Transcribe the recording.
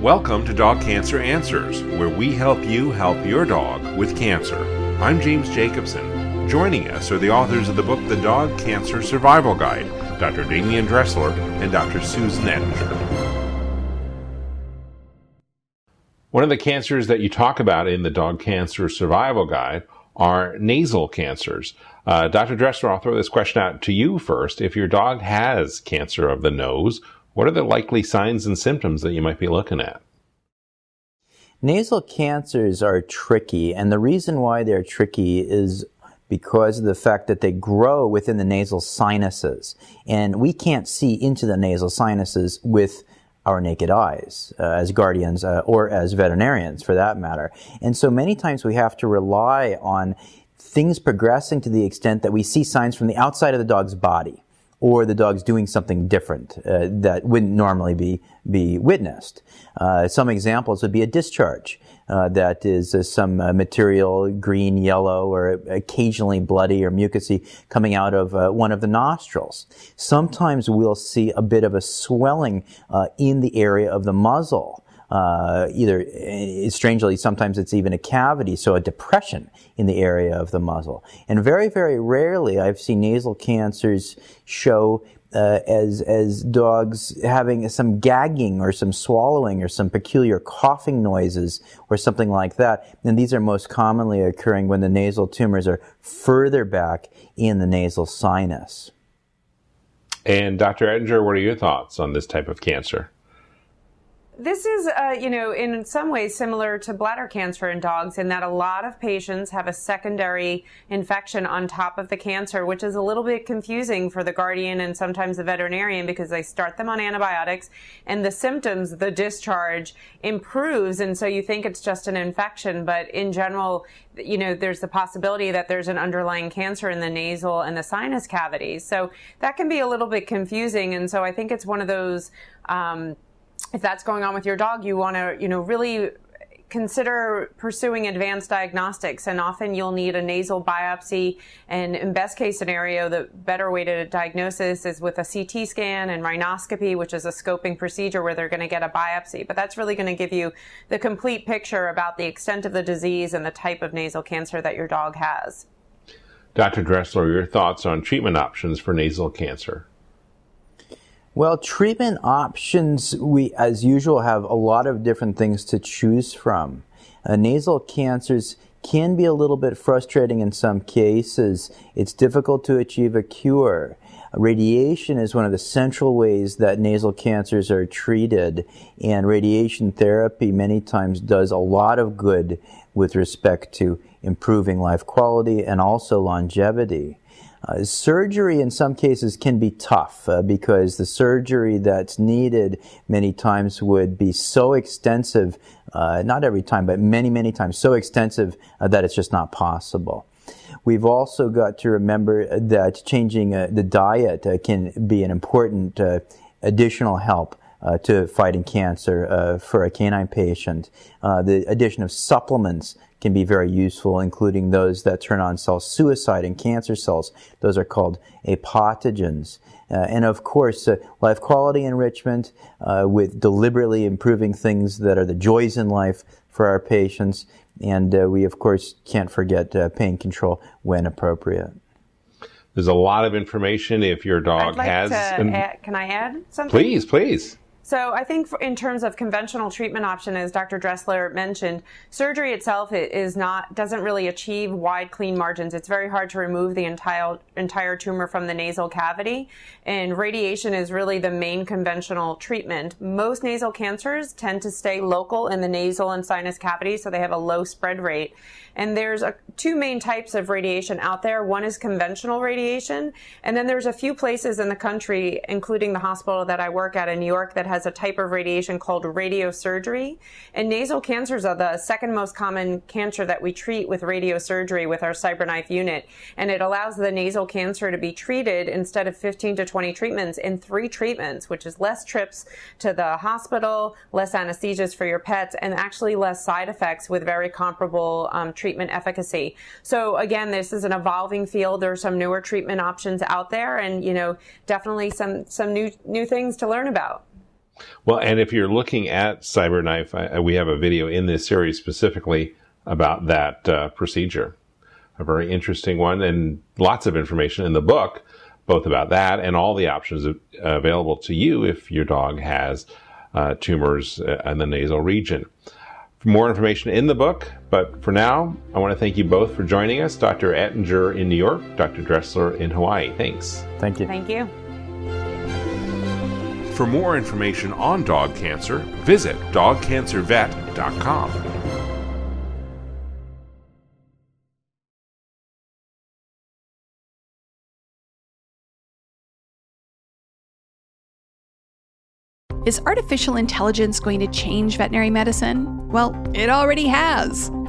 Welcome to Dog Cancer Answers, where we help you help your dog with cancer. I'm James Jacobson. Joining us are the authors of the book The Dog Cancer Survival Guide, Dr. Demian Dressler and Dr. Susan Ettinger. One of the cancers that you talk about in the Dog Cancer Survival Guide are nasal cancers. Uh, Dr. Dressler, I'll throw this question out to you first. If your dog has cancer of the nose, what are the likely signs and symptoms that you might be looking at? Nasal cancers are tricky, and the reason why they're tricky is because of the fact that they grow within the nasal sinuses. And we can't see into the nasal sinuses with our naked eyes uh, as guardians uh, or as veterinarians for that matter. And so many times we have to rely on things progressing to the extent that we see signs from the outside of the dog's body or the dog's doing something different uh, that wouldn't normally be be witnessed. Uh, some examples would be a discharge uh, that is uh, some uh, material, green, yellow, or occasionally bloody or mucousy coming out of uh, one of the nostrils. Sometimes we'll see a bit of a swelling in the area of the muzzle uh, either eh, strangely sometimes it's even a cavity, so a depression in the area of the muzzle. And very, very rarely I've seen nasal cancers show uh, as as dogs having some gagging or some swallowing or some peculiar coughing noises or something like that. And these are most commonly occurring when the nasal tumors are further back in the nasal sinus. And Dr. Ettinger, what are your thoughts on this type of cancer? This is, uh, you know, in some ways similar to bladder cancer in dogs in that a lot of patients have a secondary infection on top of the cancer, which is a little bit confusing for the guardian and sometimes the veterinarian because they start them on antibiotics and the symptoms, the discharge improves. And so you think it's just an infection, but in general, you know, there's the possibility that there's an underlying cancer in the nasal and the sinus cavities. So that can be a little bit confusing. And so I think it's one of those, um, if that's going on with your dog, you want to, you know, really consider pursuing advanced diagnostics and often you'll need a nasal biopsy and in best case scenario the better way to diagnose this is with a CT scan and rhinoscopy which is a scoping procedure where they're going to get a biopsy but that's really going to give you the complete picture about the extent of the disease and the type of nasal cancer that your dog has. Dr. Dressler, your thoughts on treatment options for nasal cancer? Well, treatment options, we, as usual, have a lot of different things to choose from. Uh, nasal cancers can be a little bit frustrating in some cases. It's difficult to achieve a cure. Radiation is one of the central ways that nasal cancers are treated, and radiation therapy many times does a lot of good with respect to improving life quality and also longevity. Uh, surgery in some cases can be tough uh, because the surgery that's needed many times would be so extensive, uh, not every time, but many, many times, so extensive uh, that it's just not possible. We've also got to remember that changing uh, the diet uh, can be an important additional help uh, to fighting cancer uh, for a canine patient. Uh, the addition of supplements can be very useful, including those that turn on cell suicide and cancer cells. Those are called apoptogens. Uh, and of course, uh, life quality enrichment uh, with deliberately improving things that are the joys in life for our patients. And uh, we, of course, can't forget uh, pain control when appropriate. There's a lot of information if your dog like has. Add, can I add something? Please, please. So I think in terms of conventional treatment option, as Dr. Dressler mentioned, surgery itself is not doesn't really achieve wide clean margins. It's very hard to remove the entire entire tumor from the nasal cavity, and radiation is really the main conventional treatment. Most nasal cancers tend to stay local in the nasal and sinus cavities, so they have a low spread rate. And there's a, two main types of radiation out there. One is conventional radiation, and then there's a few places in the country, including the hospital that I work at in New York, that has a type of radiation called radiosurgery. And nasal cancers are the second most common cancer that we treat with radiosurgery with our CyberKnife unit. And it allows the nasal cancer to be treated instead of 15 to 20 treatments in three treatments, which is less trips to the hospital, less anesthesias for your pets, and actually less side effects with very comparable um, treatment efficacy. So again, this is an evolving field. There are some newer treatment options out there and, you know, definitely some, some new, new things to learn about. Well, and if you're looking at CyberKnife, I, we have a video in this series specifically about that uh, procedure. A very interesting one, and lots of information in the book, both about that and all the options available to you if your dog has uh, tumors uh, in the nasal region. For more information in the book, but for now, I want to thank you both for joining us. Dr. Ettinger in New York, Dr. Dressler in Hawaii. Thanks. Thank you. Thank you. For more information on dog cancer, visit dogcancervet.com. Is artificial intelligence going to change veterinary medicine? Well, it already has.